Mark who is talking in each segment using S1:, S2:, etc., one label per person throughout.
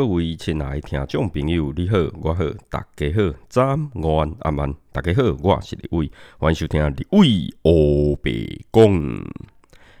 S1: 各位亲爱的听众朋友，你好，我好，大家好，早安、午安、阿晚，大家好，我是李伟，欢迎收听李伟欧北公。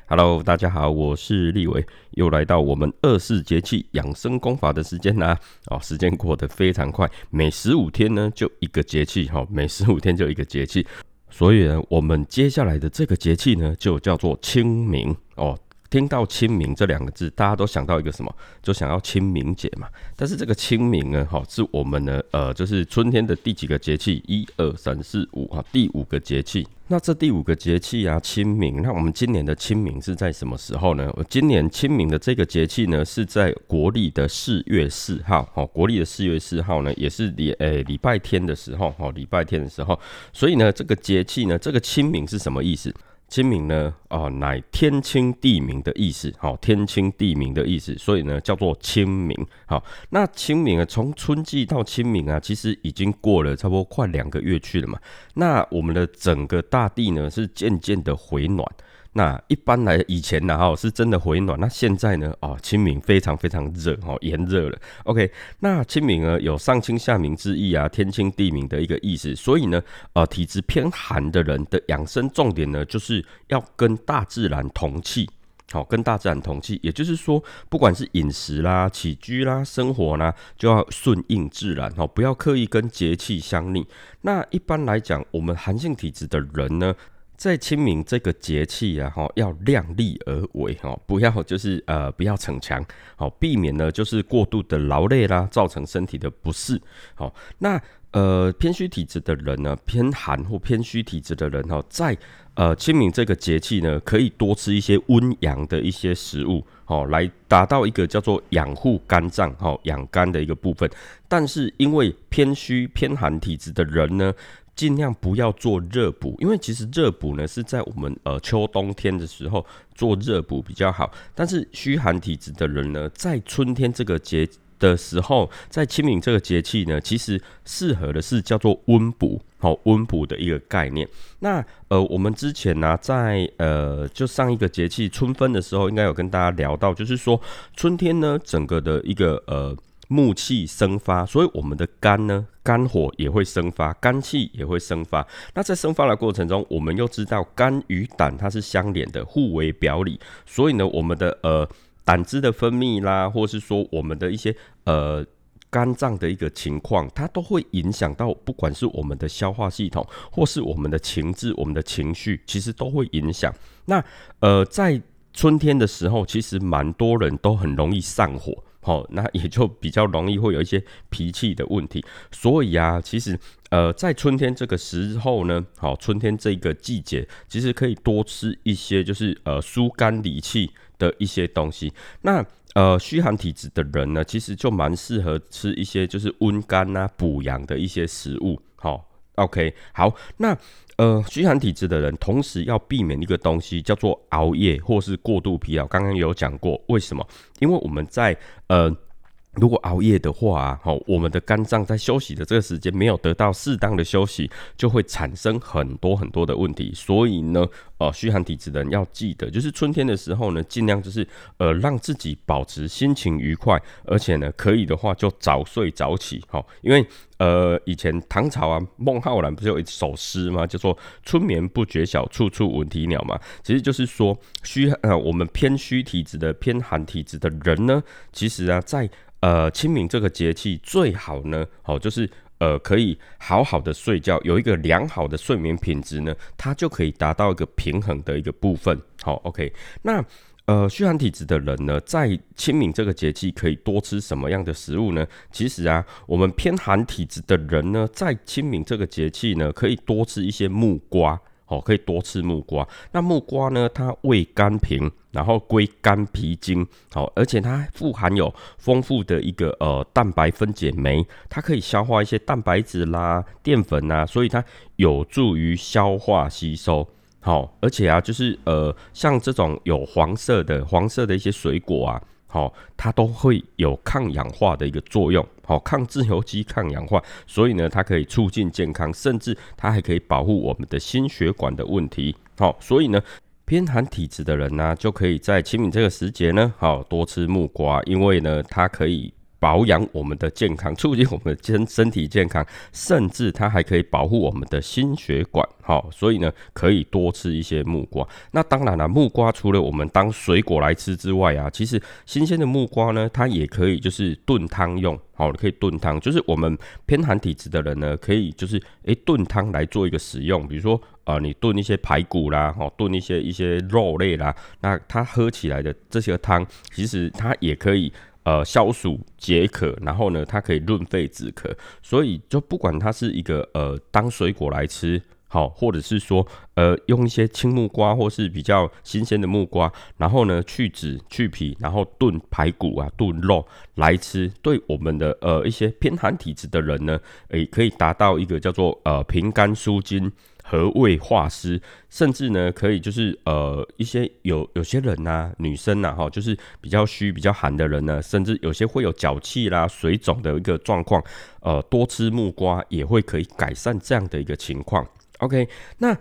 S1: Hello，大家好，我是立伟，又来到我们二四节气养生功法的时间啦。哦，时间过得非常快，每十五天呢就一个节气，哈，每十五天就一个节气，所以呢，我们接下来的这个节气呢，就叫做清明哦。听到清明这两个字，大家都想到一个什么？就想要清明节嘛。但是这个清明呢，哈，是我们呢，呃，就是春天的第几个节气？一二三四五，哈，第五个节气。那这第五个节气啊，清明。那我们今年的清明是在什么时候呢？我今年清明的这个节气呢，是在国历的四月四号。哈，国历的四月四号呢，也是礼诶礼拜天的时候。哈，礼拜天的时候。所以呢，这个节气呢，这个清明是什么意思？清明呢，啊，乃天清地明的意思，好，天清地明的意思，所以呢，叫做清明。好，那清明啊，从春季到清明啊，其实已经过了差不多快两个月去了嘛。那我们的整个大地呢，是渐渐的回暖。那一般来以前呢，哈，是真的回暖。那现在呢，哦，清明非常非常热，哦，炎热了。OK，那清明呢，有上清下明之意啊，天清地明的一个意思。所以呢，呃，体质偏寒的人的养生重点呢，就是要跟大自然同气，好，跟大自然同气。也就是说，不管是饮食啦、起居啦、生活啦，就要顺应自然，哦，不要刻意跟节气相逆。那一般来讲，我们寒性体质的人呢？在清明这个节气啊，哈，要量力而为，哈，不要就是呃，不要逞强，好，避免呢就是过度的劳累啦，造成身体的不适，好，那呃偏虚体质的人呢，偏寒或偏虚体质的人哈，在呃清明这个节气呢，可以多吃一些温阳的一些食物，好，来达到一个叫做养护肝脏，哈，养肝的一个部分。但是因为偏虚偏寒体质的人呢，尽量不要做热补，因为其实热补呢是在我们呃秋冬天的时候做热补比较好。但是虚寒体质的人呢，在春天这个节的时候，在清明这个节气呢，其实适合的是叫做温补，好温补的一个概念。那呃，我们之前呢，在呃就上一个节气春分的时候，应该有跟大家聊到，就是说春天呢，整个的一个呃。木气生发，所以我们的肝呢，肝火也会生发，肝气也会生发。那在生发的过程中，我们又知道肝与胆它是相连的，互为表里。所以呢，我们的呃胆汁的分泌啦，或是说我们的一些呃肝脏的一个情况，它都会影响到，不管是我们的消化系统，或是我们的情志、我们的情绪，其实都会影响。那呃，在春天的时候，其实蛮多人都很容易上火。好，那也就比较容易会有一些脾气的问题。所以啊，其实呃，在春天这个时候呢，好，春天这个季节，其实可以多吃一些就是呃疏肝理气的一些东西。那呃虚寒体质的人呢，其实就蛮适合吃一些就是温肝啊、补阳的一些食物。好。OK，好，那呃，虚寒体质的人，同时要避免一个东西，叫做熬夜或是过度疲劳。刚刚有讲过，为什么？因为我们在呃。如果熬夜的话，好，我们的肝脏在休息的这个时间没有得到适当的休息，就会产生很多很多的问题。所以呢，呃，虚寒体质的人要记得，就是春天的时候呢，尽量就是呃，让自己保持心情愉快，而且呢，可以的话就早睡早起，好，因为呃，以前唐朝啊，孟浩然不是有一首诗吗？叫做“春眠不觉晓，处处闻啼鸟”嘛。其实就是说，虚呃，我们偏虚体质的、偏寒体质的人呢，其实啊，在呃，清明这个节气最好呢，好就是呃，可以好好的睡觉，有一个良好的睡眠品质呢，它就可以达到一个平衡的一个部分。好，OK，那呃，虚寒体质的人呢，在清明这个节气可以多吃什么样的食物呢？其实啊，我们偏寒体质的人呢，在清明这个节气呢，可以多吃一些木瓜。哦，可以多吃木瓜。那木瓜呢？它味甘平，然后归肝脾经。好，而且它富含有丰富的一个呃蛋白分解酶，它可以消化一些蛋白质啦、淀粉呐，所以它有助于消化吸收。好，而且啊，就是呃，像这种有黄色的黄色的一些水果啊。好，它都会有抗氧化的一个作用，好，抗自由基、抗氧化，所以呢，它可以促进健康，甚至它还可以保护我们的心血管的问题。好，所以呢，偏寒体质的人呢，就可以在清明这个时节呢，好多吃木瓜，因为呢，它可以保养我们的健康，促进我们的身身体健康，甚至它还可以保护我们的心血管。好，所以呢，可以多吃一些木瓜。那当然了，木瓜除了我们当水果来吃之外啊，其实新鲜的木瓜呢，它也可以就是炖汤用。好，可以炖汤，就是我们偏寒体质的人呢，可以就是诶炖汤来做一个使用。比如说啊，你炖一些排骨啦，哦，炖一些一些肉类啦，那它喝起来的这些汤，其实它也可以。呃，消暑解渴，然后呢，它可以润肺止咳，所以就不管它是一个呃当水果来吃，好，或者是说呃用一些青木瓜或是比较新鲜的木瓜，然后呢去籽去皮，然后炖排骨啊炖肉来吃，对我们的呃一些偏寒体质的人呢，诶可以达到一个叫做呃平肝舒筋。和胃化湿，甚至呢，可以就是呃一些有有些人呐，女生呐哈，就是比较虚、比较寒的人呢，甚至有些会有脚气啦、水肿的一个状况，呃，多吃木瓜也会可以改善这样的一个情况。OK，那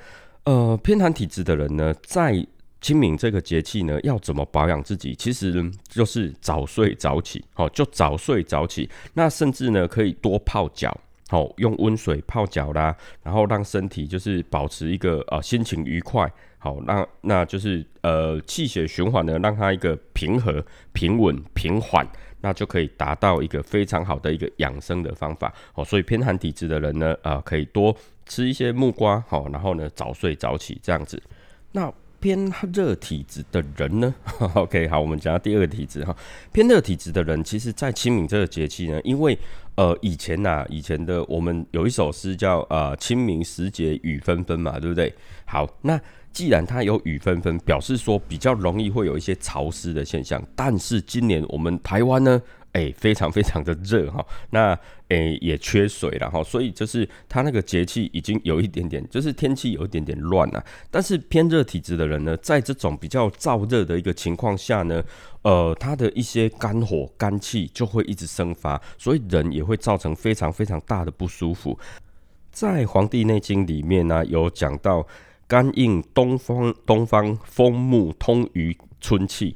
S1: 呃偏寒体质的人呢，在清明这个节气呢，要怎么保养自己？其实就是早睡早起，好，就早睡早起，那甚至呢，可以多泡脚。好，用温水泡脚啦，然后让身体就是保持一个呃心情愉快。好，那那就是呃气血循环呢，让它一个平和、平稳、平缓，那就可以达到一个非常好的一个养生的方法。好，所以偏寒体质的人呢，啊可以多吃一些木瓜，好，然后呢早睡早起这样子。那偏热体质的人呢？OK，好，我们讲到第二个体质哈。偏热体质的人，其实在清明这个节气呢，因为呃以前呐，以前的我们有一首诗叫呃清明时节雨纷纷嘛，对不对？好，那既然它有雨纷纷，表示说比较容易会有一些潮湿的现象。但是今年我们台湾呢？哎，非常非常的热哈，那哎也缺水了哈，所以就是它那个节气已经有一点点，就是天气有一点点乱了。但是偏热体质的人呢，在这种比较燥热的一个情况下呢，呃，他的一些肝火肝气就会一直生发，所以人也会造成非常非常大的不舒服。在《黄帝内经》里面呢，有讲到肝应东方，东方风木通于春气，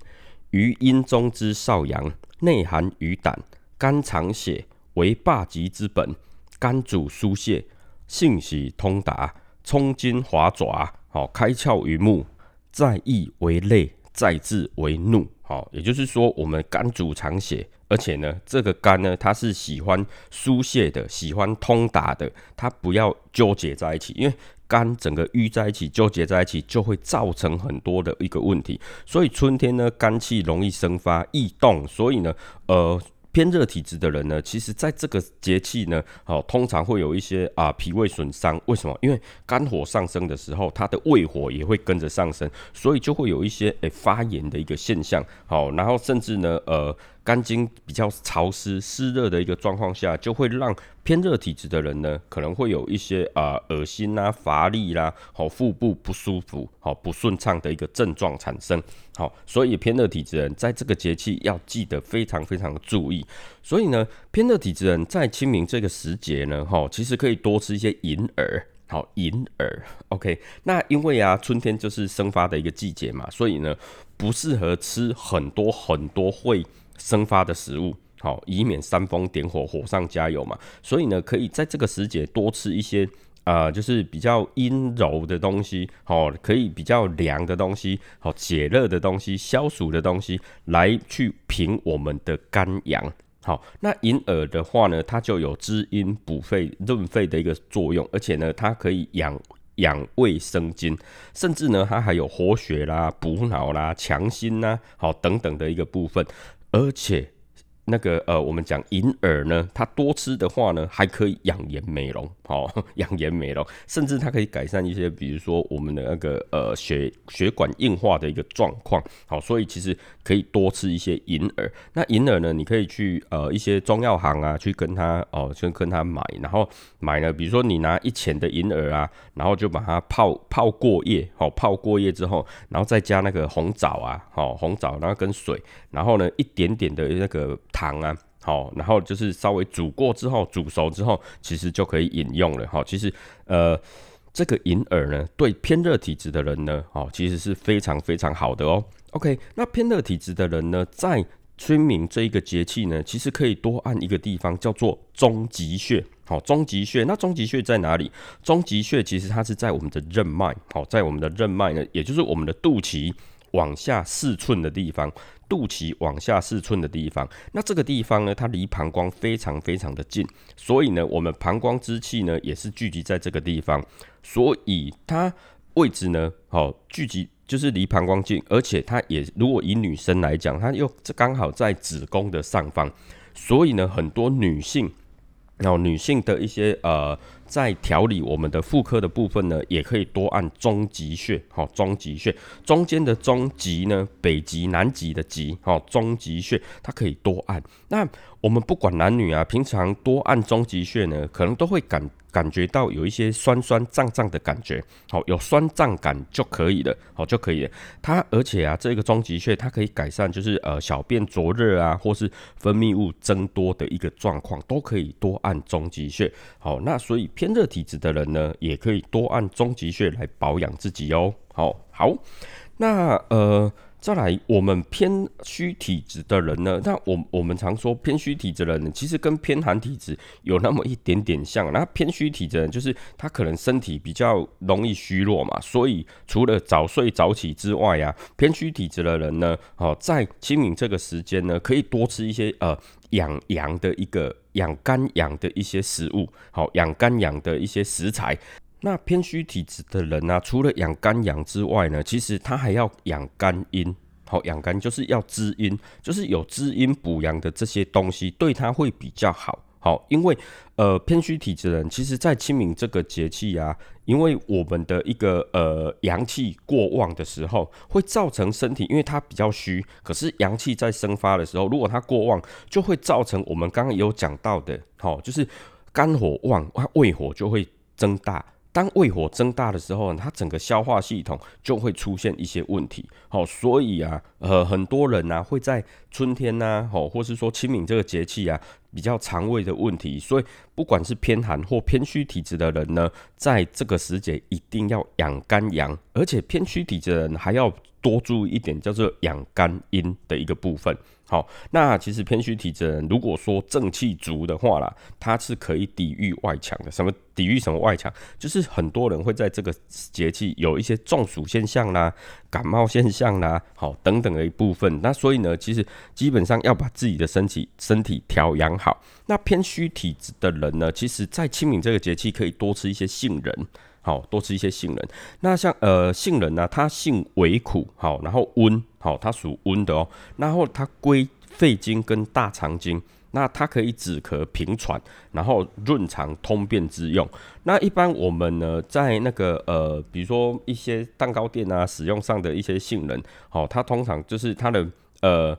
S1: 于阴中之少阳。内含于胆，肝藏血，为霸极之本。肝主疏泄，性喜通达，冲筋滑爪。好，开窍于目，在意为泪，在志为怒。好，也就是说，我们肝主藏血，而且呢，这个肝呢，它是喜欢疏泄的，喜欢通达的，它不要纠结在一起，因为。肝整个淤在一起，纠结在一起，就会造成很多的一个问题。所以春天呢，肝气容易生发易动，所以呢，呃。偏热体质的人呢，其实在这个节气呢，哦，通常会有一些啊脾胃损伤。为什么？因为肝火上升的时候，它的胃火也会跟着上升，所以就会有一些诶发炎的一个现象。好，然后甚至呢，呃，肝经比较潮湿、湿热的一个状况下，就会让偏热体质的人呢，可能会有一些啊恶心啦、乏力啦、好腹部不舒服、好不顺畅的一个症状产生。好，所以偏热体质人在这个节气要记得非常非常注意。所以呢，偏热体质人在清明这个时节呢，哈，其实可以多吃一些银耳。好，银耳，OK。那因为啊，春天就是生发的一个季节嘛，所以呢，不适合吃很多很多会生发的食物，好，以免煽风点火，火上加油嘛。所以呢，可以在这个时节多吃一些。啊，就是比较阴柔的东西，好，可以比较凉的东西，好，解热的东西，消暑的东西，来去平我们的肝阳。好，那银耳的话呢，它就有滋阴补肺润肺的一个作用，而且呢，它可以养养胃生津，甚至呢，它还有活血啦、补脑啦、强心呐，好等等的一个部分，而且。那个呃，我们讲银耳呢，它多吃的话呢，还可以养颜美容，好 养颜美容，甚至它可以改善一些，比如说我们的那个呃血血管硬化的一个状况，好，所以其实可以多吃一些银耳。那银耳呢，你可以去呃一些中药行啊，去跟他哦，先跟他买，然后买呢，比如说你拿一钱的银耳啊，然后就把它泡泡过夜，好泡过夜之后，然后再加那个红枣啊，好红枣，然后跟水，然后呢一点点的那个。糖啊，好，然后就是稍微煮过之后，煮熟之后，其实就可以饮用了。哈，其实呃，这个银耳呢，对偏热体质的人呢，哦，其实是非常非常好的哦。OK，那偏热体质的人呢，在清明这一个节气呢，其实可以多按一个地方，叫做中极穴。好，中极穴，那中极穴在哪里？中极穴其实它是在我们的任脉，好，在我们的任脉呢，也就是我们的肚脐往下四寸的地方，肚脐往下四寸的地方。那这个地方呢，它离膀胱非常非常的近，所以呢，我们膀胱之气呢，也是聚集在这个地方，所以它位置呢，好聚集。就是离膀胱近，而且它也如果以女生来讲，它又刚好在子宫的上方，所以呢，很多女性，然后女性的一些呃，在调理我们的妇科的部分呢，也可以多按中极穴，好，中极穴中间的中极呢，北极南极的极，好，中极穴它可以多按。那我们不管男女啊，平常多按中极穴呢，可能都会感。感觉到有一些酸酸胀胀的感觉，好，有酸胀感就可以了，好就可以了。它而且啊，这个中极穴它可以改善，就是呃小便灼热啊，或是分泌物增多的一个状况，都可以多按中极穴。好，那所以偏热体质的人呢，也可以多按中极穴来保养自己哦。好，好，那呃。再来，我们偏虚体质的人呢？那我我们常说偏虚体质的人，其实跟偏寒体质有那么一点点像。那偏虚体质人，就是他可能身体比较容易虚弱嘛，所以除了早睡早起之外呀，偏虚体质的人呢，哦，在清明这个时间呢，可以多吃一些呃养阳的一个养肝阳的一些食物，好养肝阳的一些食材。那偏虚体质的人呢，除了养肝阳之外呢，其实他还要养肝阴。好，养肝就是要滋阴，就是有滋阴补阳的这些东西，对他会比较好。好，因为呃偏虚体质的人，其实在清明这个节气啊，因为我们的一个呃阳气过旺的时候，会造成身体，因为它比较虚，可是阳气在生发的时候，如果它过旺，就会造成我们刚刚有讲到的，好，就是肝火旺，它胃火就会增大。当胃火增大的时候，它整个消化系统就会出现一些问题。好，所以啊，呃，很多人呢会在春天呢，好，或是说清明这个节气啊，比较肠胃的问题。所以，不管是偏寒或偏虚体质的人呢，在这个时节一定要养肝阳，而且偏虚体质的人还要多注意一点，叫做养肝阴的一个部分。好，那其实偏虚体质人，如果说正气足的话啦，它是可以抵御外强的。什么抵御什么外强？就是很多人会在这个节气有一些中暑现象啦、感冒现象啦，好等等的一部分。那所以呢，其实基本上要把自己的身体身体调养好。那偏虚体质的人呢，其实在清明这个节气可以多吃一些杏仁，好多吃一些杏仁。那像呃杏仁呢，它性微苦，好，然后温。好，它属温的哦。然后它归肺经跟大肠经，那它可以止咳平喘，然后润肠通便之用。那一般我们呢，在那个呃，比如说一些蛋糕店啊，使用上的一些杏仁，好，它通常就是它的呃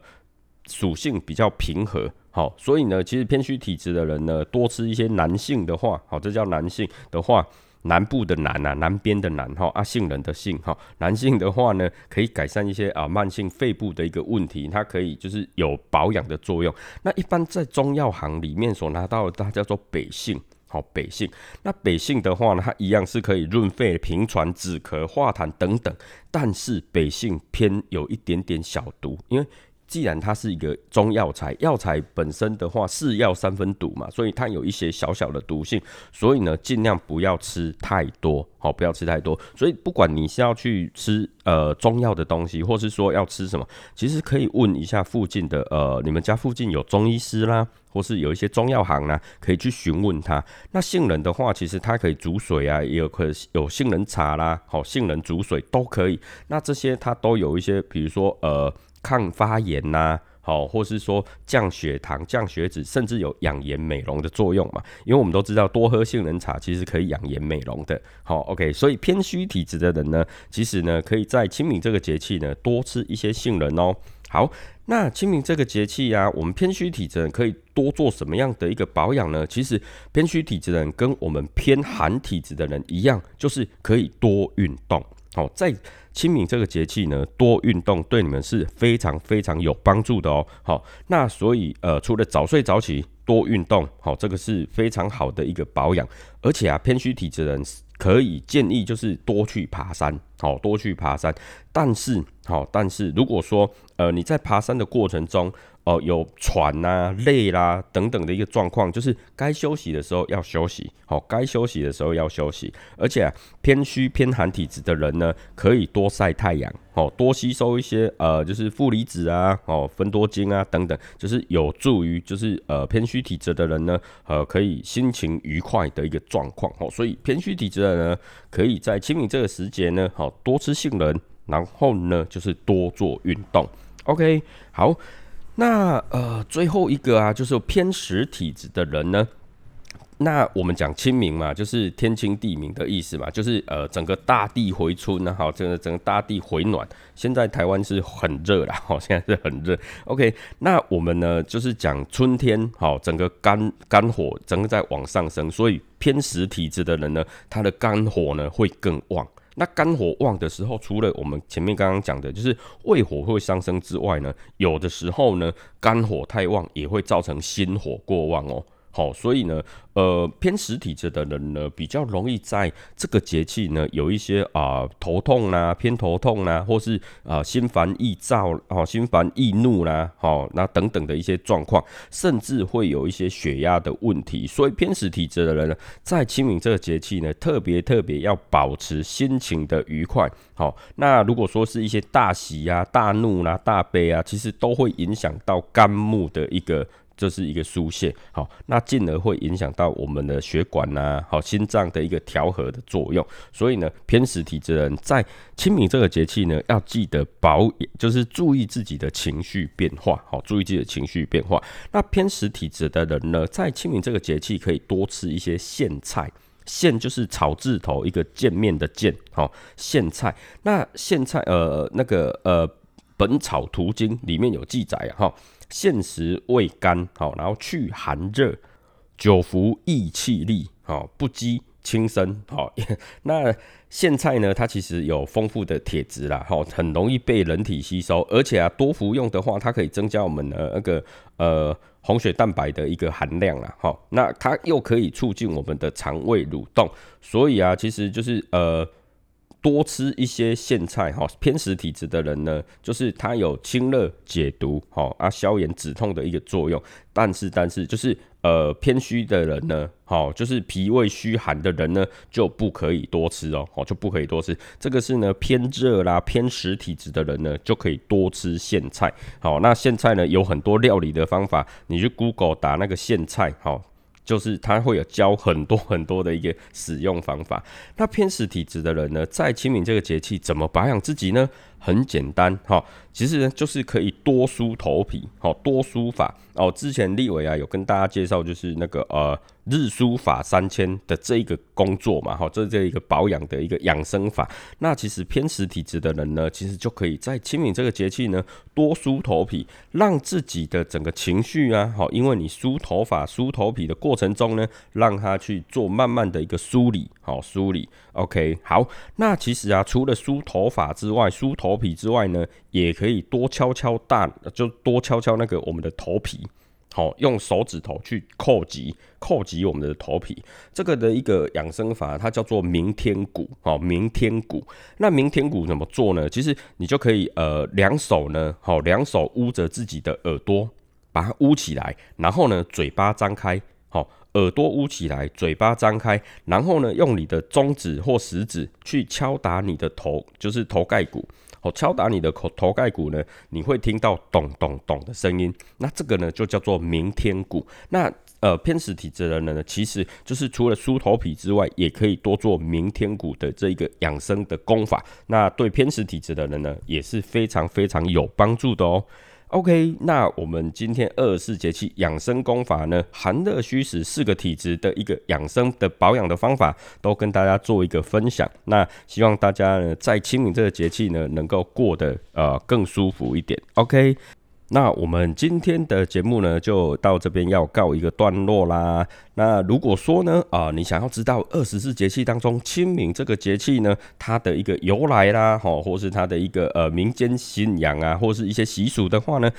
S1: 属性比较平和，好，所以呢，其实偏虚体质的人呢，多吃一些男性的话，好，这叫男性的话。南部的南啊，南边的南哈，啊杏仁的杏哈，男性的话呢，可以改善一些啊慢性肺部的一个问题，它可以就是有保养的作用。那一般在中药行里面所拿到的，它叫做北杏，好北杏。那北杏的话呢，它一样是可以润肺平喘、止咳化痰等等，但是北杏偏有一点点小毒，因为。既然它是一个中药材，药材本身的话是药三分毒嘛，所以它有一些小小的毒性，所以呢，尽量不要吃太多，好，不要吃太多。所以不管你是要去吃呃中药的东西，或是说要吃什么，其实可以问一下附近的呃，你们家附近有中医师啦，或是有一些中药行啦，可以去询问他。那杏仁的话，其实它可以煮水啊，也有可有杏仁茶啦，好，杏仁煮水都可以。那这些它都有一些，比如说呃。抗发炎呐，好，或是说降血糖、降血脂，甚至有养颜美容的作用嘛？因为我们都知道，多喝杏仁茶其实可以养颜美容的。好，OK，所以偏虚体质的人呢，其实呢，可以在清明这个节气呢，多吃一些杏仁哦。好，那清明这个节气呀，我们偏虚体质人可以多做什么样的一个保养呢？其实偏虚体质的人跟我们偏寒体质的人一样，就是可以多运动。好，在清明这个节气呢，多运动对你们是非常非常有帮助的哦。好，那所以呃，除了早睡早起、多运动，好，这个是非常好的一个保养。而且啊，偏虚体质人可以建议就是多去爬山，好，多去爬山。但是好，但是如果说呃你在爬山的过程中，哦有喘呐、累啦等等的一个状况，就是该休息的时候要休息，好，该休息的时候要休息。而且啊偏虚偏寒体质的人呢，可以多晒太阳，哦，多吸收一些呃，就是负离子啊，哦，分多精啊等等，就是有助于就是呃偏虚体质的人呢，呃，可以心情愉快的一个状况。哦，所以偏虚体质的人呢，可以在清明这个时节呢，好多吃杏仁，然后呢就是多做运动。OK，好。那呃，最后一个啊，就是偏实体质的人呢。那我们讲清明嘛，就是天清地明的意思嘛，就是呃，整个大地回春呢，好，整个整个大地回暖。现在台湾是很热啦，好，现在是很热。OK，那我们呢，就是讲春天，好，整个肝肝火整个在往上升，所以偏实体质的人呢，他的肝火呢会更旺。那肝火旺的时候，除了我们前面刚刚讲的，就是胃火会上升之外呢，有的时候呢，肝火太旺也会造成心火过旺哦。好，所以呢，呃，偏实体质的人呢，比较容易在这个节气呢，有一些啊头痛啦、偏头痛啦，或是啊心烦易躁、哦心烦易怒啦，好那等等的一些状况，甚至会有一些血压的问题。所以偏实体质的人呢，在清明这个节气呢，特别特别要保持心情的愉快。好，那如果说是一些大喜啊、大怒啦、大悲啊，其实都会影响到肝木的一个。这是一个疏泄，好，那进而会影响到我们的血管呐，好，心脏的一个调和的作用。所以呢，偏食体质人在清明这个节气呢，要记得保，就是注意自己的情绪变化，好，注意自己的情绪变化。那偏食体质的人呢，在清明这个节气可以多吃一些苋菜，苋就是草字头一个见面的见，好，苋菜。那苋菜，呃，那个呃，《本草图经》里面有记载啊，哈。现食味甘，好，然后去寒热，久服益气力，好，不积轻身，好。那苋菜呢？它其实有丰富的铁质啦，好，很容易被人体吸收，而且啊，多服用的话，它可以增加我们的那个呃红血蛋白的一个含量啦，好，那它又可以促进我们的肠胃蠕动，所以啊，其实就是呃。多吃一些苋菜哈，偏食体质的人呢，就是它有清热解毒哈啊消炎止痛的一个作用。但是但是就是呃偏虚的人呢，好就是脾胃虚寒的人呢，就不可以多吃哦，好就不可以多吃。这个是呢偏热啦偏食体质的人呢，就可以多吃苋菜。好，那苋菜呢有很多料理的方法，你去 Google 打那个苋菜好。就是他会有教很多很多的一个使用方法。那偏食体质的人呢，在清明这个节气怎么保养自己呢？很简单哈，其实呢就是可以多梳头皮，好多梳发哦。之前立伟啊有跟大家介绍，就是那个呃日梳发三千的这一个工作嘛，哈，这这一个保养的一个养生法。那其实偏食体质的人呢，其实就可以在清明这个节气呢多梳头皮，让自己的整个情绪啊，好，因为你梳头发、梳头皮的过程中呢，让他去做慢慢的一个梳理，好梳理。OK，好，那其实啊，除了梳头发之外，梳头皮之外呢，也可以多敲敲大，就多敲敲那个我们的头皮，好，用手指头去叩击，叩击我们的头皮。这个的一个养生法，它叫做明天鼓，好，明天鼓。那明天鼓怎么做呢？其实你就可以，呃，两手呢，好，两手捂着自己的耳朵，把它捂起来，然后呢，嘴巴张开，好。耳朵捂起来，嘴巴张开，然后呢，用你的中指或食指去敲打你的头，就是头盖骨。哦，敲打你的口头盖骨呢，你会听到咚咚咚的声音。那这个呢，就叫做鸣天鼓。那呃，偏食体质的人呢，其实就是除了梳头皮之外，也可以多做鸣天鼓的这一个养生的功法。那对偏食体质的人呢，也是非常非常有帮助的哦。OK，那我们今天二十四节气养生功法呢，寒热虚实四个体质的一个养生的保养的方法，都跟大家做一个分享。那希望大家呢，在清明这个节气呢，能够过得呃更舒服一点。OK。那我们今天的节目呢，就到这边要告一个段落啦。那如果说呢，啊，你想要知道二十四节气当中清明这个节气呢，它的一个由来啦，哈，或是它的一个呃民间信仰啊，或是一些习俗的话呢，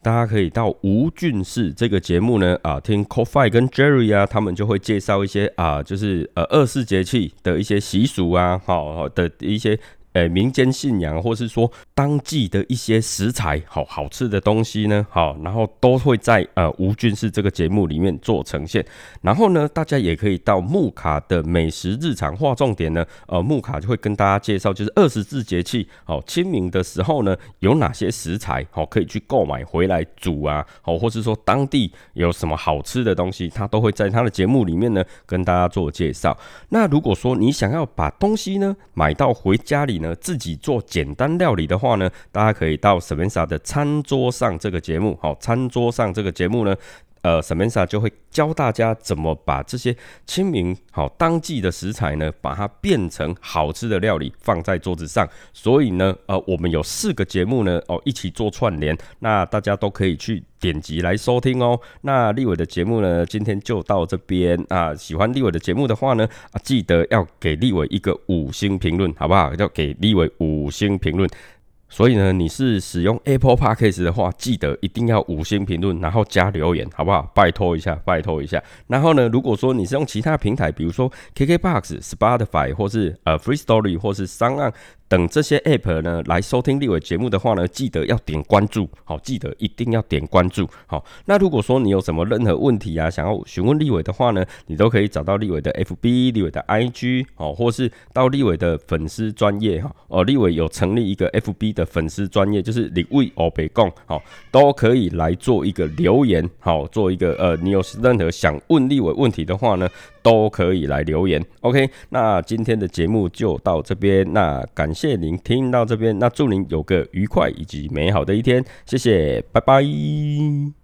S1: 大家可以到吴俊士这个节目呢，啊，听 Coffee 跟 Jerry 啊，他们就会介绍一些啊，就是呃二十四节气的一些习俗啊，好的一些。诶民间信仰，或是说当季的一些食材，好好吃的东西呢，好，然后都会在呃吴军事这个节目里面做呈现。然后呢，大家也可以到木卡的美食日常划重点呢，呃，木卡就会跟大家介绍，就是二十四节气，好清明的时候呢，有哪些食材，好可以去购买回来煮啊，好，或是说当地有什么好吃的东西，他都会在他的节目里面呢跟大家做介绍。那如果说你想要把东西呢买到回家里呢，自己做简单料理的话呢，大家可以到 Samantha 的餐桌上这个节目，好，餐桌上这个节目呢。呃，Samantha 就会教大家怎么把这些清明好当季的食材呢，把它变成好吃的料理放在桌子上。所以呢，呃，我们有四个节目呢，哦，一起做串联，那大家都可以去点击来收听哦。那立伟的节目呢，今天就到这边啊。喜欢立伟的节目的话呢，啊，记得要给立伟一个五星评论，好不好？要给立伟五星评论。所以呢，你是使用 Apple Podcast 的话，记得一定要五星评论，然后加留言，好不好？拜托一下，拜托一下。然后呢，如果说你是用其他平台，比如说 KKBox、Spotify 或是呃 Free Story 或是商岸。等这些 app 呢来收听立伟节目的话呢，记得要点关注，好，记得一定要点关注，好。那如果说你有什么任何问题啊，想要询问立伟的话呢，你都可以找到立伟的 FB、立伟的 IG，好，或是到立伟的粉丝专业哈，哦，立伟有成立一个 FB 的粉丝专业，就是立伟欧北贡，好，都可以来做一个留言，好，做一个呃，你有任何想问立伟问题的话呢，都可以来留言。OK，那今天的节目就到这边，那感谢。您听到这边，那祝您有个愉快以及美好的一天，谢谢，拜拜。